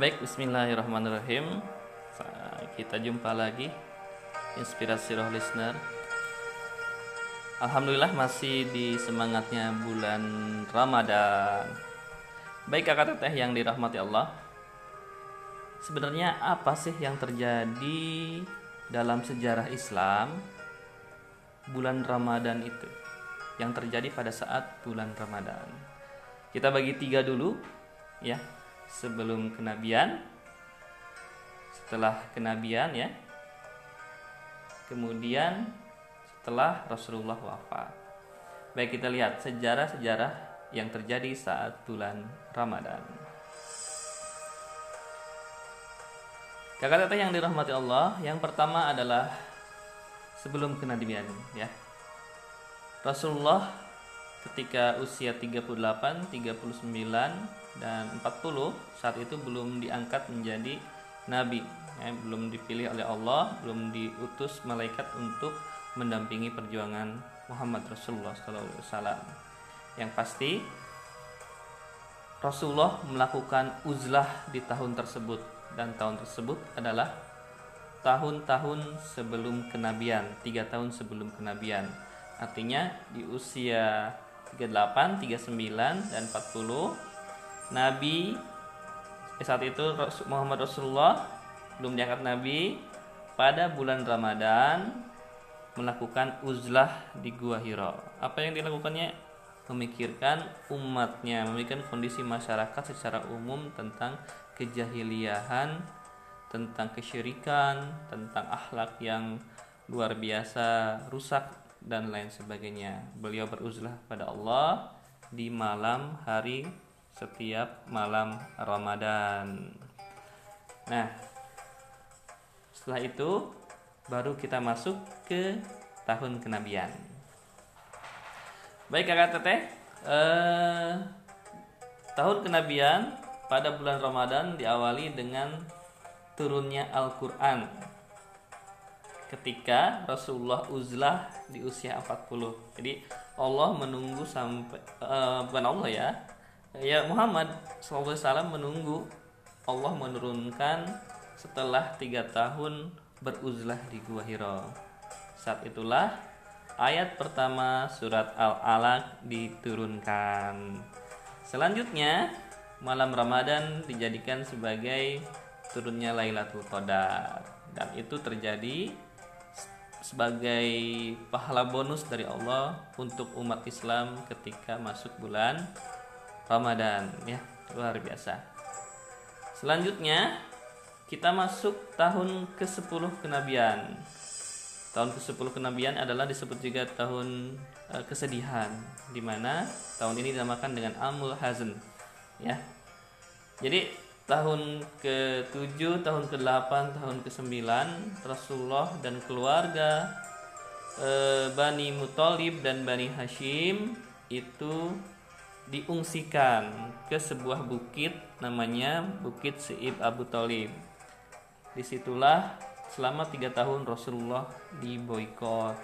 Baik, bismillahirrahmanirrahim. Kita jumpa lagi Inspirasi Roh Listener. Alhamdulillah masih di semangatnya bulan Ramadan. Baik kakak teteh yang dirahmati Allah. Sebenarnya apa sih yang terjadi dalam sejarah Islam bulan Ramadan itu? Yang terjadi pada saat bulan Ramadan. Kita bagi tiga dulu ya sebelum kenabian, setelah kenabian ya, kemudian setelah Rasulullah wafat. Baik kita lihat sejarah-sejarah yang terjadi saat bulan Ramadan. Kakak teteh yang dirahmati Allah, yang pertama adalah sebelum kenabian ya. Rasulullah ketika usia 38, 39 dan 40 saat itu belum diangkat menjadi nabi. Ya, belum dipilih oleh Allah belum diutus malaikat untuk mendampingi perjuangan Muhammad Rasulullah SAW yang pasti Rasulullah melakukan uzlah di tahun tersebut dan tahun tersebut adalah tahun-tahun sebelum kenabian tiga tahun sebelum kenabian. Artinya di usia 38, 39 dan 40 Nabi eh, saat itu Muhammad Rasulullah belum diangkat Nabi pada bulan Ramadan melakukan uzlah di Gua Hiro. Apa yang dilakukannya? Memikirkan umatnya, memikirkan kondisi masyarakat secara umum tentang kejahiliahan, tentang kesyirikan, tentang akhlak yang luar biasa, rusak dan lain sebagainya. Beliau beruzlah pada Allah di malam hari setiap malam Ramadan. Nah, setelah itu baru kita masuk ke tahun kenabian. Baik kakak teteh, eh, tahun kenabian pada bulan Ramadan diawali dengan turunnya Al-Quran ketika Rasulullah uzlah di usia 40 jadi Allah menunggu sampai uh, bukan Allah ya ya Muhammad SAW menunggu Allah menurunkan setelah tiga tahun beruzlah di Gua Hiro. Saat itulah ayat pertama surat Al-Alaq diturunkan. Selanjutnya, malam Ramadan dijadikan sebagai turunnya Lailatul Qadar dan itu terjadi sebagai pahala bonus dari Allah untuk umat Islam ketika masuk bulan Ramadan ya. Luar biasa. Selanjutnya kita masuk tahun ke-10 kenabian. Tahun ke-10 kenabian adalah disebut juga tahun uh, kesedihan di mana tahun ini dinamakan dengan Amul Hazn ya. Jadi tahun ke-7 tahun ke-8 tahun ke-9 Rasulullah dan keluarga uh, Bani Muthalib dan Bani Hashim itu diungsikan ke sebuah bukit namanya Bukit Seib Abu Talib. Di situlah selama tiga tahun Rasulullah diboykot,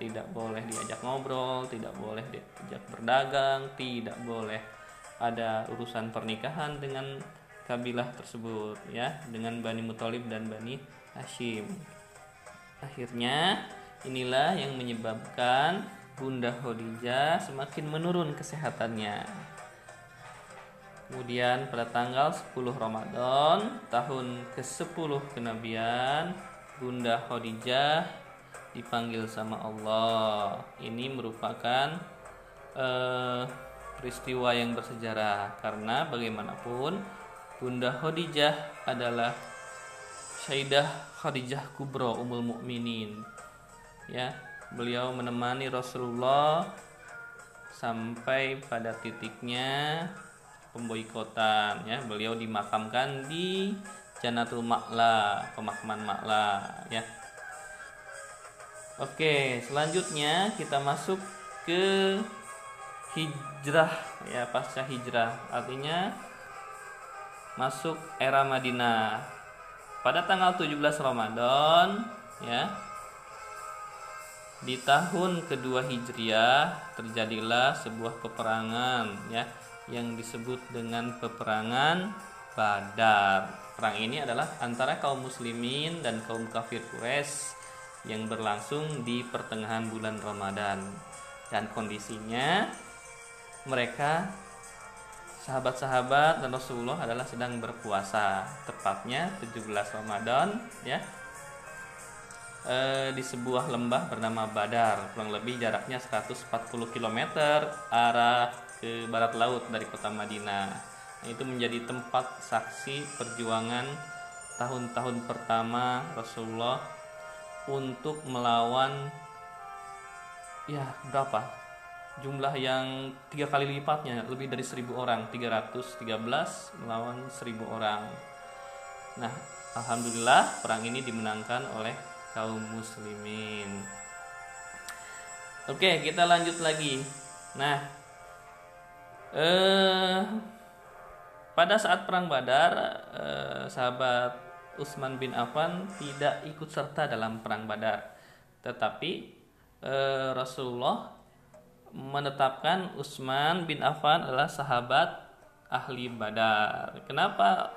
tidak boleh diajak ngobrol, tidak boleh diajak berdagang, tidak boleh ada urusan pernikahan dengan kabilah tersebut ya, dengan Bani Muthalib dan Bani Hashim. Akhirnya inilah yang menyebabkan Bunda Khadijah semakin menurun kesehatannya. Kemudian pada tanggal 10 Ramadan tahun ke-10 kenabian Bunda Khadijah dipanggil sama Allah. Ini merupakan uh, peristiwa yang bersejarah karena bagaimanapun Bunda Khadijah adalah Syaidah Khadijah Kubro Umul Mukminin. Ya, beliau menemani Rasulullah sampai pada titiknya pemboikotan ya. Beliau dimakamkan di Janatul Makla pemakaman Makla ya. Oke selanjutnya kita masuk ke hijrah ya pasca hijrah. Artinya masuk era Madinah pada tanggal 17 Ramadan ya di tahun kedua Hijriah terjadilah sebuah peperangan ya yang disebut dengan peperangan Badar. Perang ini adalah antara kaum muslimin dan kaum kafir Quraisy yang berlangsung di pertengahan bulan Ramadan. Dan kondisinya mereka sahabat-sahabat dan Rasulullah adalah sedang berpuasa, tepatnya 17 Ramadan ya. E, di sebuah lembah bernama Badar, kurang lebih jaraknya 140 km arah ke barat laut dari kota Madinah itu menjadi tempat saksi perjuangan tahun-tahun pertama Rasulullah untuk melawan ya berapa jumlah yang tiga kali lipatnya lebih dari seribu orang. 313 melawan seribu orang. Nah Alhamdulillah perang ini dimenangkan oleh kaum muslimin. Oke kita lanjut lagi. Nah eh pada saat perang Badar, eh, sahabat Utsman bin Affan tidak ikut serta dalam perang Badar, tetapi eh, Rasulullah menetapkan Utsman bin Affan adalah sahabat ahli Badar. Kenapa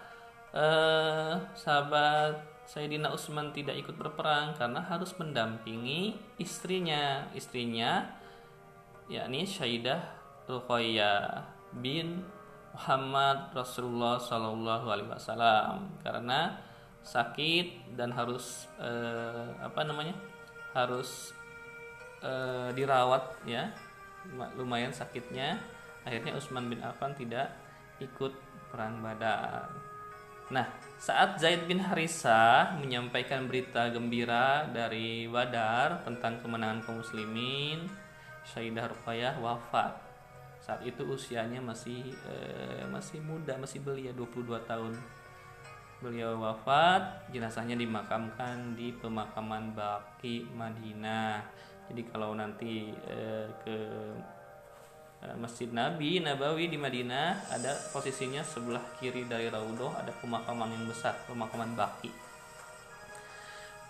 eh, sahabat Sayyidina Utsman tidak ikut berperang? Karena harus mendampingi istrinya, istrinya yakni Syaidah Ruqayyah bin Muhammad Rasulullah Shallallahu Alaihi Wasallam karena sakit dan harus eh, apa namanya harus eh, dirawat ya lumayan sakitnya. Akhirnya Utsman bin Affan tidak ikut perang Badar. Nah, saat Zaid bin Harisa menyampaikan berita gembira dari Badar tentang kemenangan kaum muslimin, Syaidah Ruqayyah wafat. Saat itu usianya masih eh, masih muda masih belia 22 tahun. Beliau wafat jenazahnya dimakamkan di pemakaman Baki Madinah jadi kalau nanti eh, ke eh, Masjid Nabi Nabawi di Madinah ada posisinya sebelah kiri dari Raudhoh ada pemakaman yang besar pemakaman Baki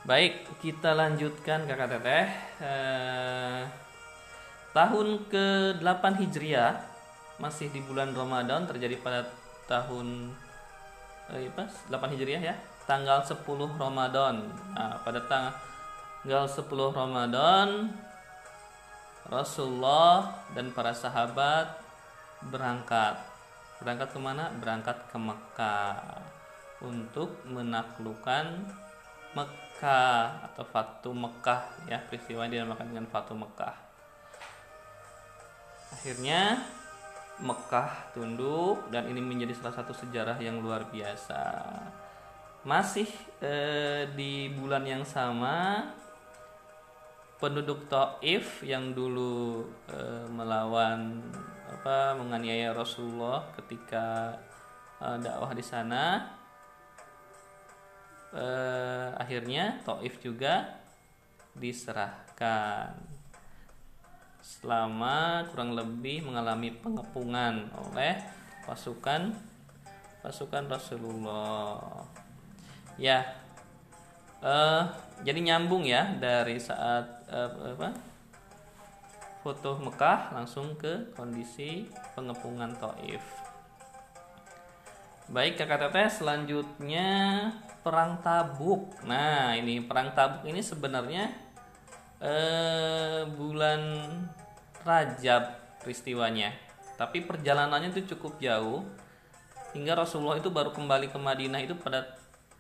baik kita lanjutkan kakak teteh eh, Tahun ke-8 Hijriah masih di bulan Ramadan terjadi pada tahun eh, apa? 8 Hijriah ya. Tanggal 10 Ramadan. Nah, pada tanggal 10 Ramadan Rasulullah dan para sahabat berangkat. Berangkat ke mana? Berangkat ke Mekah untuk menaklukkan Mekah atau Fatu Mekah ya peristiwa dinamakan dengan Fatu Mekah akhirnya Mekah tunduk dan ini menjadi salah satu sejarah yang luar biasa. Masih eh, di bulan yang sama penduduk Taif yang dulu eh, melawan apa menganiaya Rasulullah ketika eh, dakwah di sana eh, akhirnya Taif juga diserahkan selama kurang lebih mengalami pengepungan oleh pasukan pasukan Rasulullah. Ya, uh, jadi nyambung ya dari saat uh, apa foto Mekah langsung ke kondisi pengepungan Taif. Baik kakak teteh selanjutnya perang Tabuk. Nah ini perang Tabuk ini sebenarnya eh, bulan Rajab peristiwanya tapi perjalanannya itu cukup jauh hingga Rasulullah itu baru kembali ke Madinah itu pada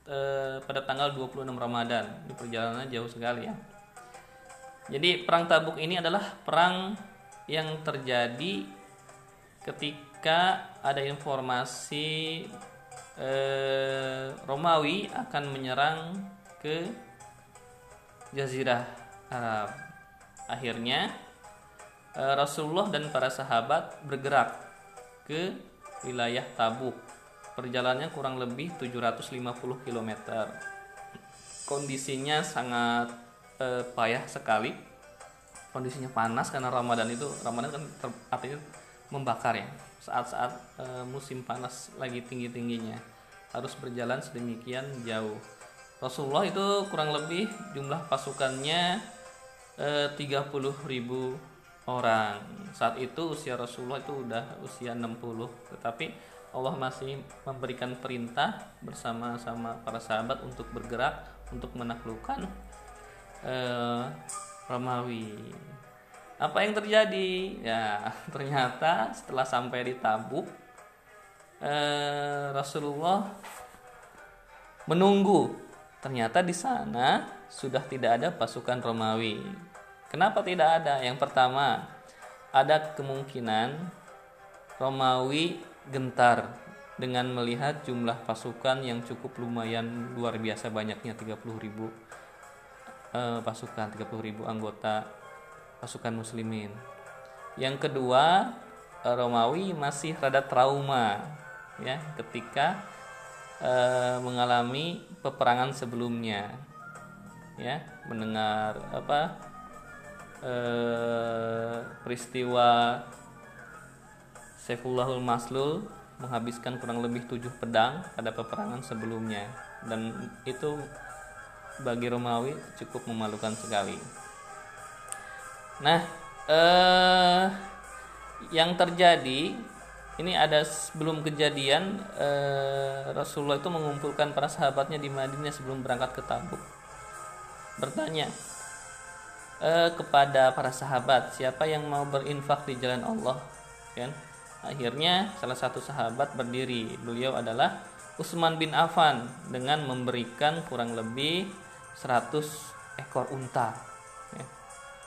eh, pada tanggal 26 Ramadan di perjalanan jauh sekali ya jadi perang Tabuk ini adalah perang yang terjadi ketika ada informasi eh, Romawi akan menyerang ke Jazirah Arab. Akhirnya eh, Rasulullah dan para sahabat bergerak ke wilayah Tabuk. Perjalanannya kurang lebih 750 km. Kondisinya sangat eh, payah sekali. Kondisinya panas karena Ramadan itu Ramadan kan ter, artinya membakar ya. Saat-saat eh, musim panas lagi tinggi-tingginya harus berjalan sedemikian jauh. Rasulullah itu kurang lebih jumlah pasukannya eh, 30 orang saat itu usia Rasulullah itu udah usia 60 tetapi Allah masih memberikan perintah bersama-sama para sahabat untuk bergerak untuk menaklukkan uh, Romawi. Apa yang terjadi? Ya, ternyata setelah sampai di Tabuk, uh, Rasulullah menunggu. Ternyata di sana sudah tidak ada pasukan Romawi. Kenapa tidak ada? Yang pertama, ada kemungkinan Romawi gentar dengan melihat jumlah pasukan yang cukup lumayan luar biasa banyaknya 30 ribu eh, pasukan 30 ribu anggota pasukan muslimin. Yang kedua eh, Romawi masih rada trauma ya ketika eh, mengalami peperangan sebelumnya ya mendengar apa eh, peristiwa Saifullahul Maslul menghabiskan kurang lebih tujuh pedang pada peperangan sebelumnya dan itu bagi Romawi cukup memalukan sekali. Nah, eh, yang terjadi ini ada sebelum kejadian eh, Rasulullah itu mengumpulkan para sahabatnya di Madinah sebelum berangkat ke Tabuk. Bertanya eh, kepada para sahabat siapa yang mau berinfak di jalan Allah, kan? Akhirnya salah satu sahabat berdiri. Beliau adalah Utsman bin Affan dengan memberikan kurang lebih 100 ekor unta. Ya.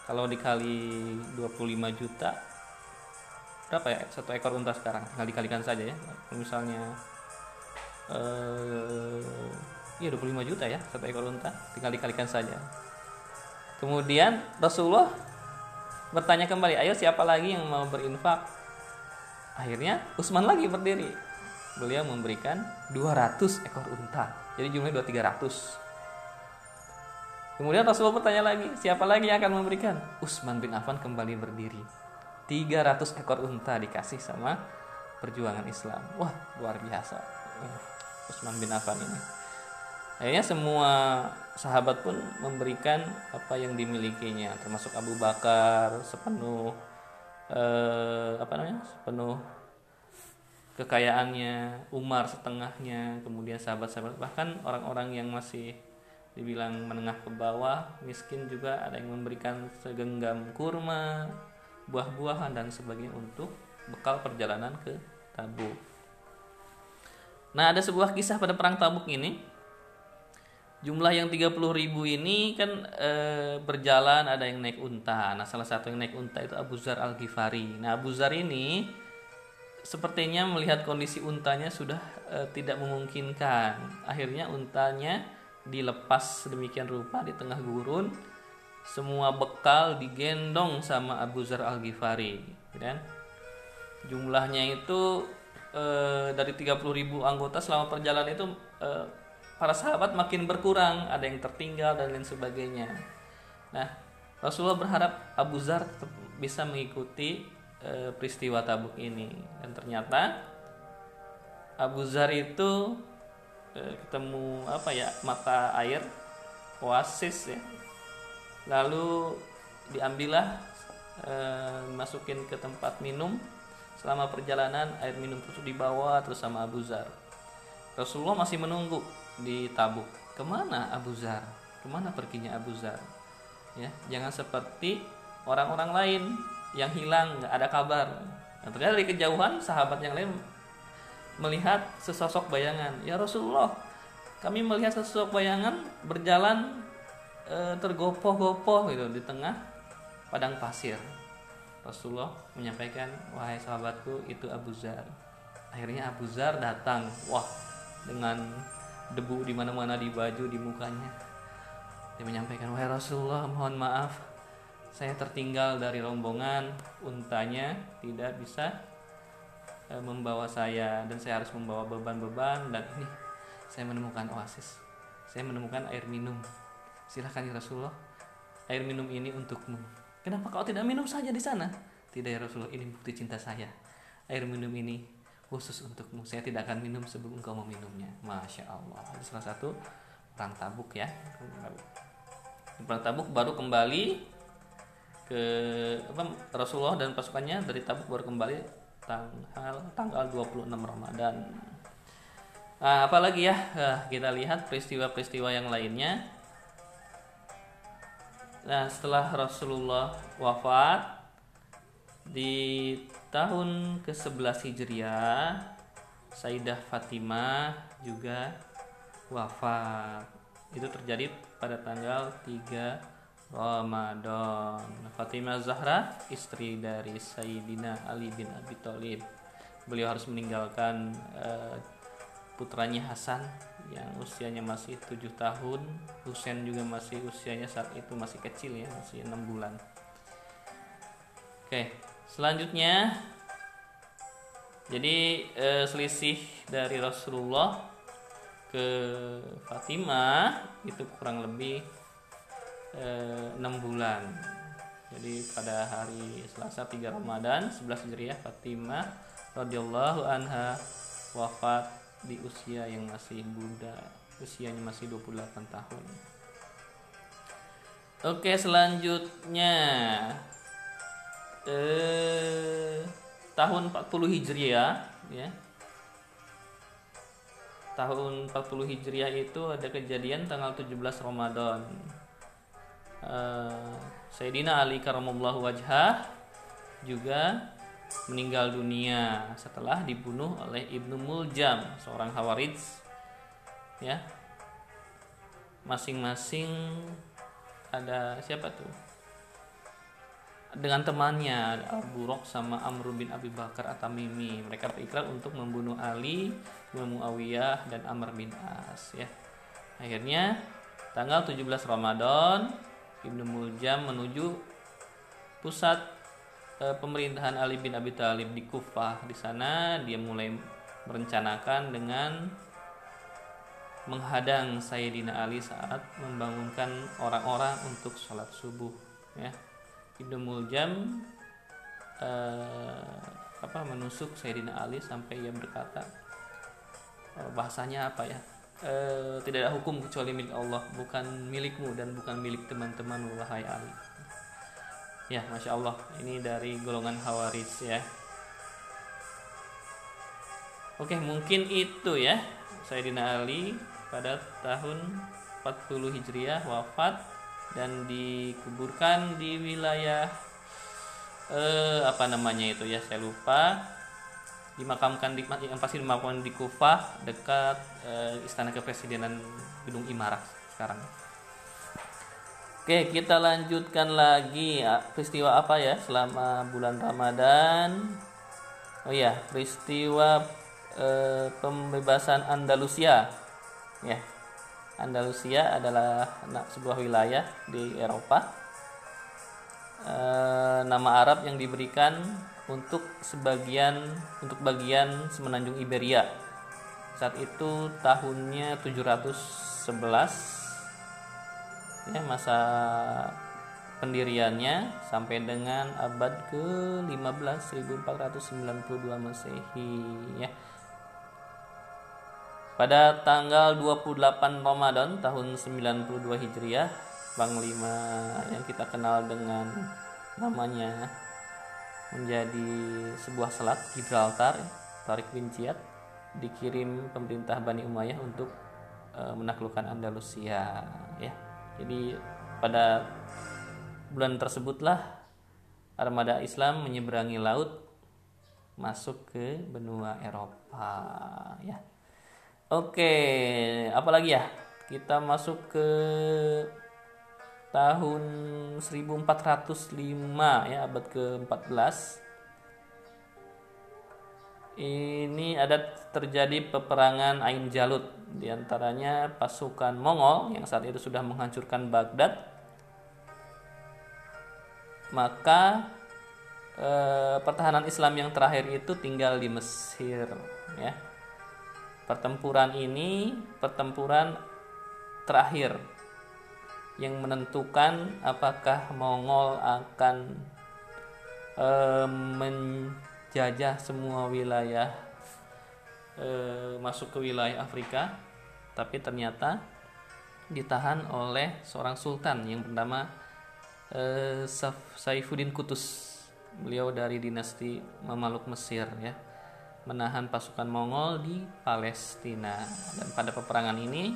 Kalau dikali 25 juta berapa ya satu ekor unta sekarang tinggal dikalikan saja ya misalnya eh iya 25 juta ya satu ekor unta tinggal dikalikan saja kemudian Rasulullah bertanya kembali ayo siapa lagi yang mau berinfak Akhirnya Usman lagi berdiri. Beliau memberikan 200 ekor unta. Jadi jumlahnya 300. Kemudian Rasulullah bertanya lagi, siapa lagi yang akan memberikan? Usman bin Affan kembali berdiri. 300 ekor unta dikasih sama perjuangan Islam. Wah, luar biasa. Usman bin Affan ini. Akhirnya semua sahabat pun memberikan apa yang dimilikinya, termasuk Abu Bakar sepenuh eh, apa namanya? Penuh kekayaannya Umar setengahnya kemudian sahabat-sahabat. Bahkan orang-orang yang masih dibilang menengah ke bawah miskin juga ada yang memberikan segenggam kurma buah-buahan dan sebagainya untuk bekal perjalanan ke Tabuk. Nah ada sebuah kisah pada perang Tabuk ini jumlah yang 30 ribu ini kan e, berjalan ada yang naik unta. Nah salah satu yang naik unta itu Abu Zar Al Ghifari nah Abu Zar ini sepertinya melihat kondisi untanya sudah e, tidak memungkinkan. Akhirnya untanya dilepas sedemikian rupa di tengah gurun. Semua bekal digendong sama Abu Zar Al Ghifari kan? Jumlahnya itu e, dari 30 ribu anggota selama perjalanan itu e, para sahabat makin berkurang, ada yang tertinggal dan lain sebagainya. Nah, Rasulullah berharap Abu Zar bisa mengikuti e, peristiwa Tabuk ini dan ternyata Abu Zar itu e, ketemu apa ya mata air oasis ya. Lalu diambillah e, masukin ke tempat minum selama perjalanan air minum tersebut dibawa terus sama Abu Zar. Rasulullah masih menunggu di Tabuk. Ke mana Abu Zar? Ke mana perginya Abu Zar? Ya, jangan seperti orang-orang lain yang hilang nggak ada kabar. Nah, ternyata dari kejauhan sahabat yang lain melihat sesosok bayangan. Ya Rasulullah, kami melihat sesosok bayangan berjalan e, tergopoh-gopoh gitu di tengah padang pasir. Rasulullah menyampaikan, wahai sahabatku itu Abu Zar. Akhirnya Abu Zar datang, wah dengan debu di mana-mana di baju di mukanya. Dia menyampaikan wahai Rasulullah mohon maaf saya tertinggal dari rombongan. Untanya tidak bisa e, membawa saya dan saya harus membawa beban-beban. Dan ini saya menemukan oasis. Saya menemukan air minum. Silahkan ya Rasulullah air minum ini untukmu. Kenapa kau tidak minum saja di sana? Tidak ya Rasulullah ini bukti cinta saya. Air minum ini khusus untukmu saya tidak akan minum sebelum engkau meminumnya. Masya Allah. Itu salah satu perang tabuk ya. Perang tabuk. Baru kembali ke apa, Rasulullah dan pasukannya dari tabuk baru kembali tanggal tanggal 26 Ramadan. Nah, apalagi ya? Nah, kita lihat peristiwa-peristiwa yang lainnya. Nah, setelah Rasulullah wafat di tahun ke-11 Hijriah, Sayyidah Fatimah juga wafat. Itu terjadi pada tanggal 3 Ramadan. Fatimah Zahra, istri dari Sayyidina Ali bin Abi Thalib. Beliau harus meninggalkan uh, putranya Hasan yang usianya masih tujuh tahun Husain juga masih usianya saat itu masih kecil ya masih enam bulan oke selanjutnya jadi eh, selisih dari Rasulullah ke Fatimah itu kurang lebih eh, enam bulan. Jadi pada hari Selasa 3 Ramadan 11 Hijriah Fatimah radhiyallahu anha wafat di usia yang masih muda usianya masih 28 tahun. Oke selanjutnya eh, tahun 40 Hijriah ya tahun 40 Hijriah itu ada kejadian tanggal 17 Ramadan eh, Sayyidina Ali karamallahu wajhah juga meninggal dunia setelah dibunuh oleh Ibnu Muljam, seorang Hawarij. Ya. Masing-masing ada siapa tuh? Dengan temannya Abu Rok sama Amr bin Abi Bakar At-Tamimi. Mereka berikrar untuk membunuh Ali, Muawiyah dan Amr bin As ya. Akhirnya tanggal 17 Ramadan Ibnu Muljam menuju pusat Eh, pemerintahan Ali bin Abi Thalib di Kufah di sana dia mulai merencanakan dengan menghadang Sayyidina Ali saat membangunkan orang-orang untuk sholat subuh ya Ibnu Muljam eh, apa menusuk Sayyidina Ali sampai ia berkata eh, bahasanya apa ya eh, tidak ada hukum kecuali milik Allah bukan milikmu dan bukan milik teman-teman wahai Ali Ya, masya Allah, ini dari golongan Hawaris ya. Oke, mungkin itu ya. Sayyidina Ali pada tahun 40 Hijriah wafat dan dikuburkan di wilayah eh, apa namanya itu ya saya lupa dimakamkan di yang pasti dimakamkan di Kufah dekat eh, istana kepresidenan gedung Imarah sekarang. Oke, kita lanjutkan lagi ya, peristiwa apa ya selama bulan Ramadan. Oh iya, peristiwa eh, pembebasan Andalusia. Ya. Andalusia adalah sebuah wilayah di Eropa. Eh, nama Arab yang diberikan untuk sebagian untuk bagian semenanjung Iberia. Saat itu tahunnya 711 ya masa pendiriannya sampai dengan abad ke-15 1492 Masehi ya. Pada tanggal 28 Ramadan tahun 92 Hijriah, Panglima yang kita kenal dengan namanya menjadi sebuah selat Gibraltar, Tarik bin Ziyad dikirim pemerintah Bani Umayyah untuk e, menaklukkan Andalusia ya. Jadi pada bulan tersebutlah armada Islam menyeberangi laut masuk ke benua Eropa ya. Oke, apalagi ya? Kita masuk ke tahun 1405 ya abad ke-14 ini ada terjadi peperangan Ain Jalut. Di antaranya pasukan Mongol yang saat itu sudah menghancurkan Baghdad. Maka eh, pertahanan Islam yang terakhir itu tinggal di Mesir ya pertempuran ini pertempuran terakhir yang menentukan apakah Mongol akan eh, men jajah semua wilayah e, masuk ke wilayah Afrika tapi ternyata ditahan oleh seorang sultan yang bernama e, Saifuddin Kutus beliau dari dinasti Mamaluk Mesir ya menahan pasukan Mongol di Palestina. Dan pada peperangan ini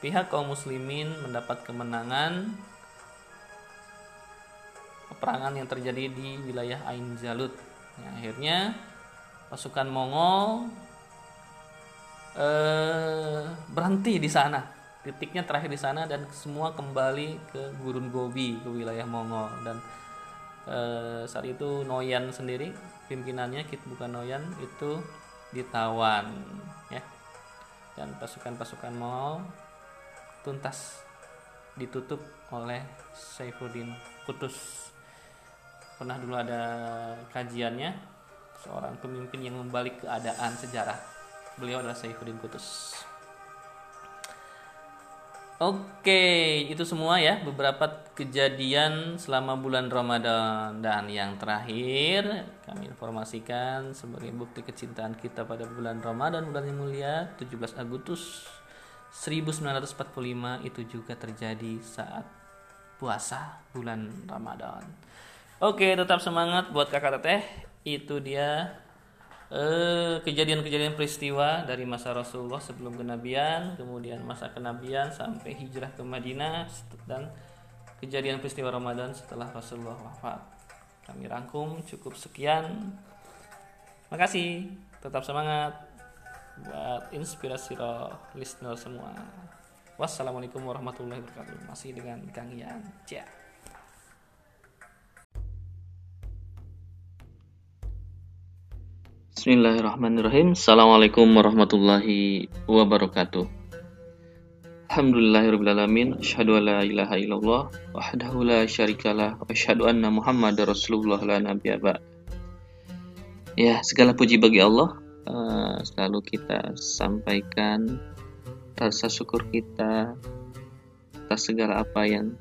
pihak kaum muslimin mendapat kemenangan peperangan yang terjadi di wilayah Ain Jalut. Ya, akhirnya pasukan Mongol eh, berhenti di sana. Titiknya terakhir di sana dan semua kembali ke Gurun Gobi ke wilayah Mongol. Dan eh, saat itu Noyan sendiri pimpinannya Kit bukan Noyan itu ditawan ya. Dan pasukan-pasukan Mongol tuntas ditutup oleh Saifuddin Kutus pernah dulu ada kajiannya seorang pemimpin yang membalik keadaan sejarah. Beliau adalah Saifuddin Kutus Oke, itu semua ya beberapa kejadian selama bulan Ramadan dan yang terakhir kami informasikan sebagai bukti kecintaan kita pada bulan Ramadan bulan yang mulia 17 Agustus 1945 itu juga terjadi saat puasa bulan Ramadan. Oke, tetap semangat buat kakak teteh. Itu dia kejadian-kejadian peristiwa dari masa Rasulullah sebelum kenabian, kemudian masa kenabian sampai hijrah ke Madinah dan kejadian peristiwa Ramadan setelah Rasulullah wafat. Kami rangkum cukup sekian. Makasih, tetap semangat buat inspirasi roh listener semua. Wassalamualaikum warahmatullahi wabarakatuh. Masih dengan Kang Ian. Ciao. Bismillahirrahmanirrahim. Assalamualaikum warahmatullahi wabarakatuh. Alhamdulillahirrahmanirrahim. Asyhadu an la ilaha illallah wahdahu la syarikalah wa asyhadu anna Muhammad rasulullah la nabiyya Ya, segala puji bagi Allah. Uh, selalu kita sampaikan rasa syukur kita atas segala apa yang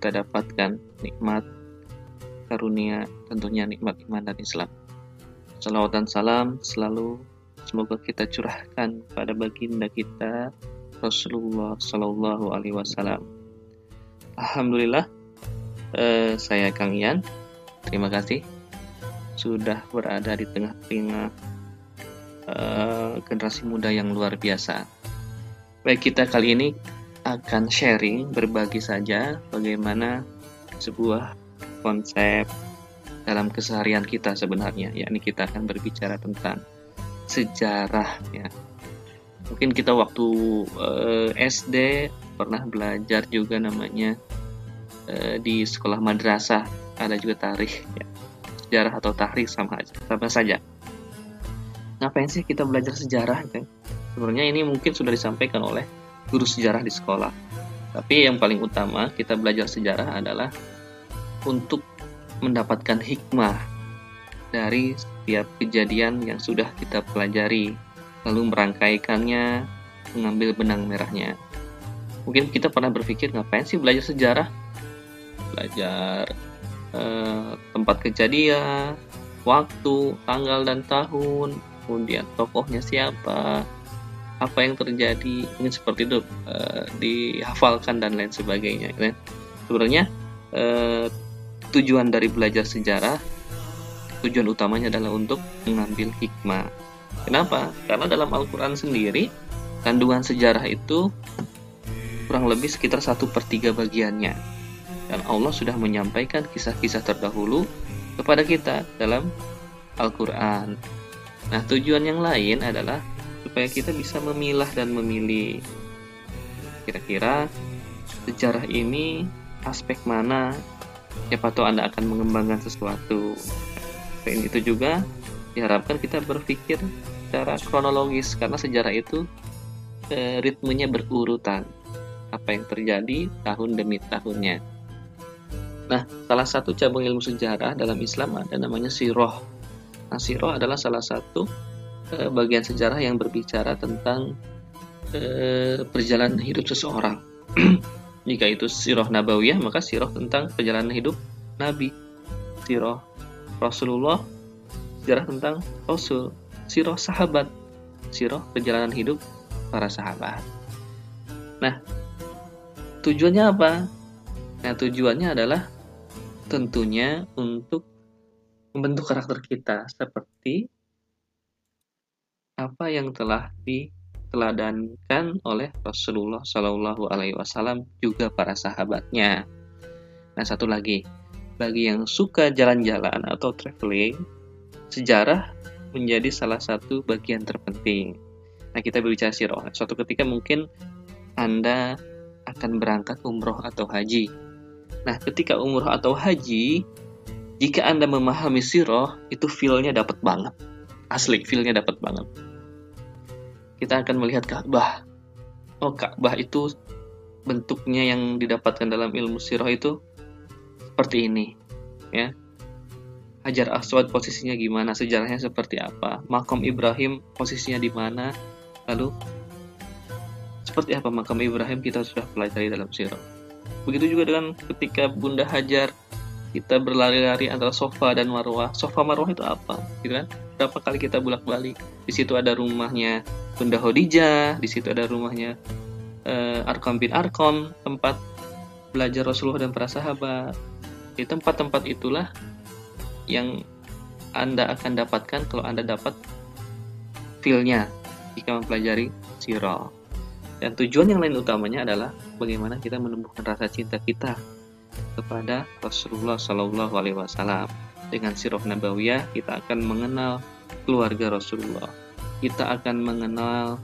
kita dapatkan nikmat karunia tentunya nikmat iman dan Islam Salawat dan salam selalu semoga kita curahkan pada baginda kita Rasulullah Sallallahu Alaihi Wasallam. Alhamdulillah, eh, saya Kang Ian. Terima kasih sudah berada di tengah-tengah eh, generasi muda yang luar biasa. Baik kita kali ini akan sharing berbagi saja bagaimana sebuah konsep dalam keseharian kita sebenarnya. Yakni kita akan berbicara tentang sejarah ya. Mungkin kita waktu uh, eh, SD pernah belajar juga namanya uh, di sekolah madrasah. Ada juga tarikh ya. Sejarah atau tarikh sama aja sama saja. Ngapain sih kita belajar sejarah kan? Sebenarnya ini mungkin sudah disampaikan oleh guru sejarah di sekolah. Tapi yang paling utama kita belajar sejarah adalah untuk mendapatkan hikmah dari setiap kejadian yang sudah kita pelajari, lalu merangkaikannya, mengambil benang merahnya. Mungkin kita pernah berpikir ngapain sih belajar sejarah? Belajar eh, tempat kejadian, waktu, tanggal dan tahun, kemudian tokohnya siapa, apa yang terjadi, ini seperti itu eh, dihafalkan dan lain sebagainya. Sebenarnya eh, tujuan dari belajar sejarah tujuan utamanya adalah untuk mengambil hikmah. Kenapa? Karena dalam Al-Quran sendiri kandungan sejarah itu kurang lebih sekitar satu per tiga bagiannya. Dan Allah sudah menyampaikan kisah-kisah terdahulu kepada kita dalam Al-Quran. Nah tujuan yang lain adalah supaya kita bisa memilah dan memilih kira-kira sejarah ini aspek mana siapa tahu Anda akan mengembangkan sesuatu. Selain itu juga diharapkan kita berpikir secara kronologis karena sejarah itu e, ritmenya berurutan. Apa yang terjadi tahun demi tahunnya. Nah, salah satu cabang ilmu sejarah dalam Islam ada namanya siroh. Nah, siroh adalah salah satu e, bagian sejarah yang berbicara tentang e, perjalanan hidup seseorang. Jika itu sirah nabawiyah, maka sirah tentang perjalanan hidup Nabi. Sirah Rasulullah, sejarah tentang Rasul. Sirah sahabat, sirah perjalanan hidup para sahabat. Nah, tujuannya apa? Nah, tujuannya adalah tentunya untuk membentuk karakter kita seperti apa yang telah diteladankan oleh Rasulullah Shallallahu Alaihi Wasallam juga para sahabatnya. Nah satu lagi, bagi yang suka jalan-jalan atau traveling, sejarah menjadi salah satu bagian terpenting. Nah kita berbicara sirah. Suatu ketika mungkin Anda akan berangkat umroh atau haji. Nah ketika umroh atau haji, jika Anda memahami sirah, itu feel-nya dapat banget asli feelnya dapat banget kita akan melihat Ka'bah. Oh Ka'bah itu bentuknya yang didapatkan dalam ilmu sirah itu seperti ini ya. Hajar Aswad posisinya gimana sejarahnya seperti apa makam Ibrahim posisinya di mana lalu seperti apa makam Ibrahim kita sudah pelajari dalam sirah. Begitu juga dengan ketika Bunda Hajar kita berlari-lari antara sofa dan marwah. Sofa marwah itu apa? Gitu kan? Berapa kali kita bolak-balik? Di situ ada rumahnya Bunda Khadijah, di situ ada rumahnya uh, Arkom bin Arkom, tempat belajar Rasulullah dan para sahabat. Di tempat-tempat itulah yang Anda akan dapatkan kalau Anda dapat feel-nya jika mempelajari sirah. Dan tujuan yang lain utamanya adalah bagaimana kita menumbuhkan rasa cinta kita kepada Rasulullah Shallallahu Alaihi Wasallam. Dengan sirah nabawiyah kita akan mengenal keluarga Rasulullah, kita akan mengenal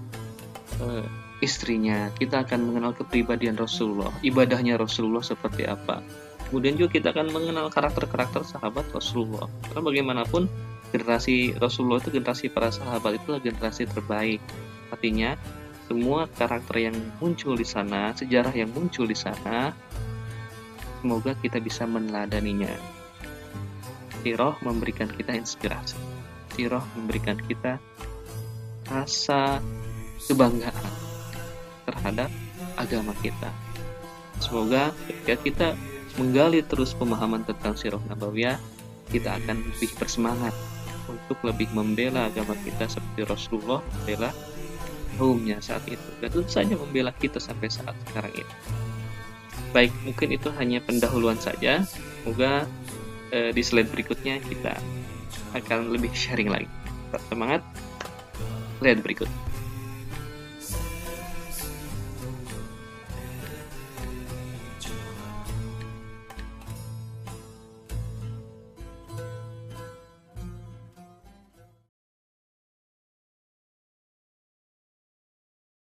uh, istrinya, kita akan mengenal kepribadian Rasulullah, ibadahnya Rasulullah seperti apa. Kemudian juga kita akan mengenal karakter-karakter sahabat Rasulullah. Karena bagaimanapun generasi Rasulullah itu generasi para sahabat itulah generasi terbaik. Artinya semua karakter yang muncul di sana, sejarah yang muncul di sana Semoga kita bisa meneladaninya. Siroh memberikan kita inspirasi. Siroh memberikan kita rasa kebanggaan terhadap agama kita. Semoga ketika kita menggali terus pemahaman tentang Siroh Nabawiyah, kita akan lebih bersemangat untuk lebih membela agama kita seperti Rasulullah membela kaumnya saat itu dan tentu saja membela kita sampai saat sekarang ini. Baik, mungkin itu hanya pendahuluan saja. Semoga eh, di slide berikutnya kita akan lebih sharing lagi. Tetap semangat. Lihat berikut.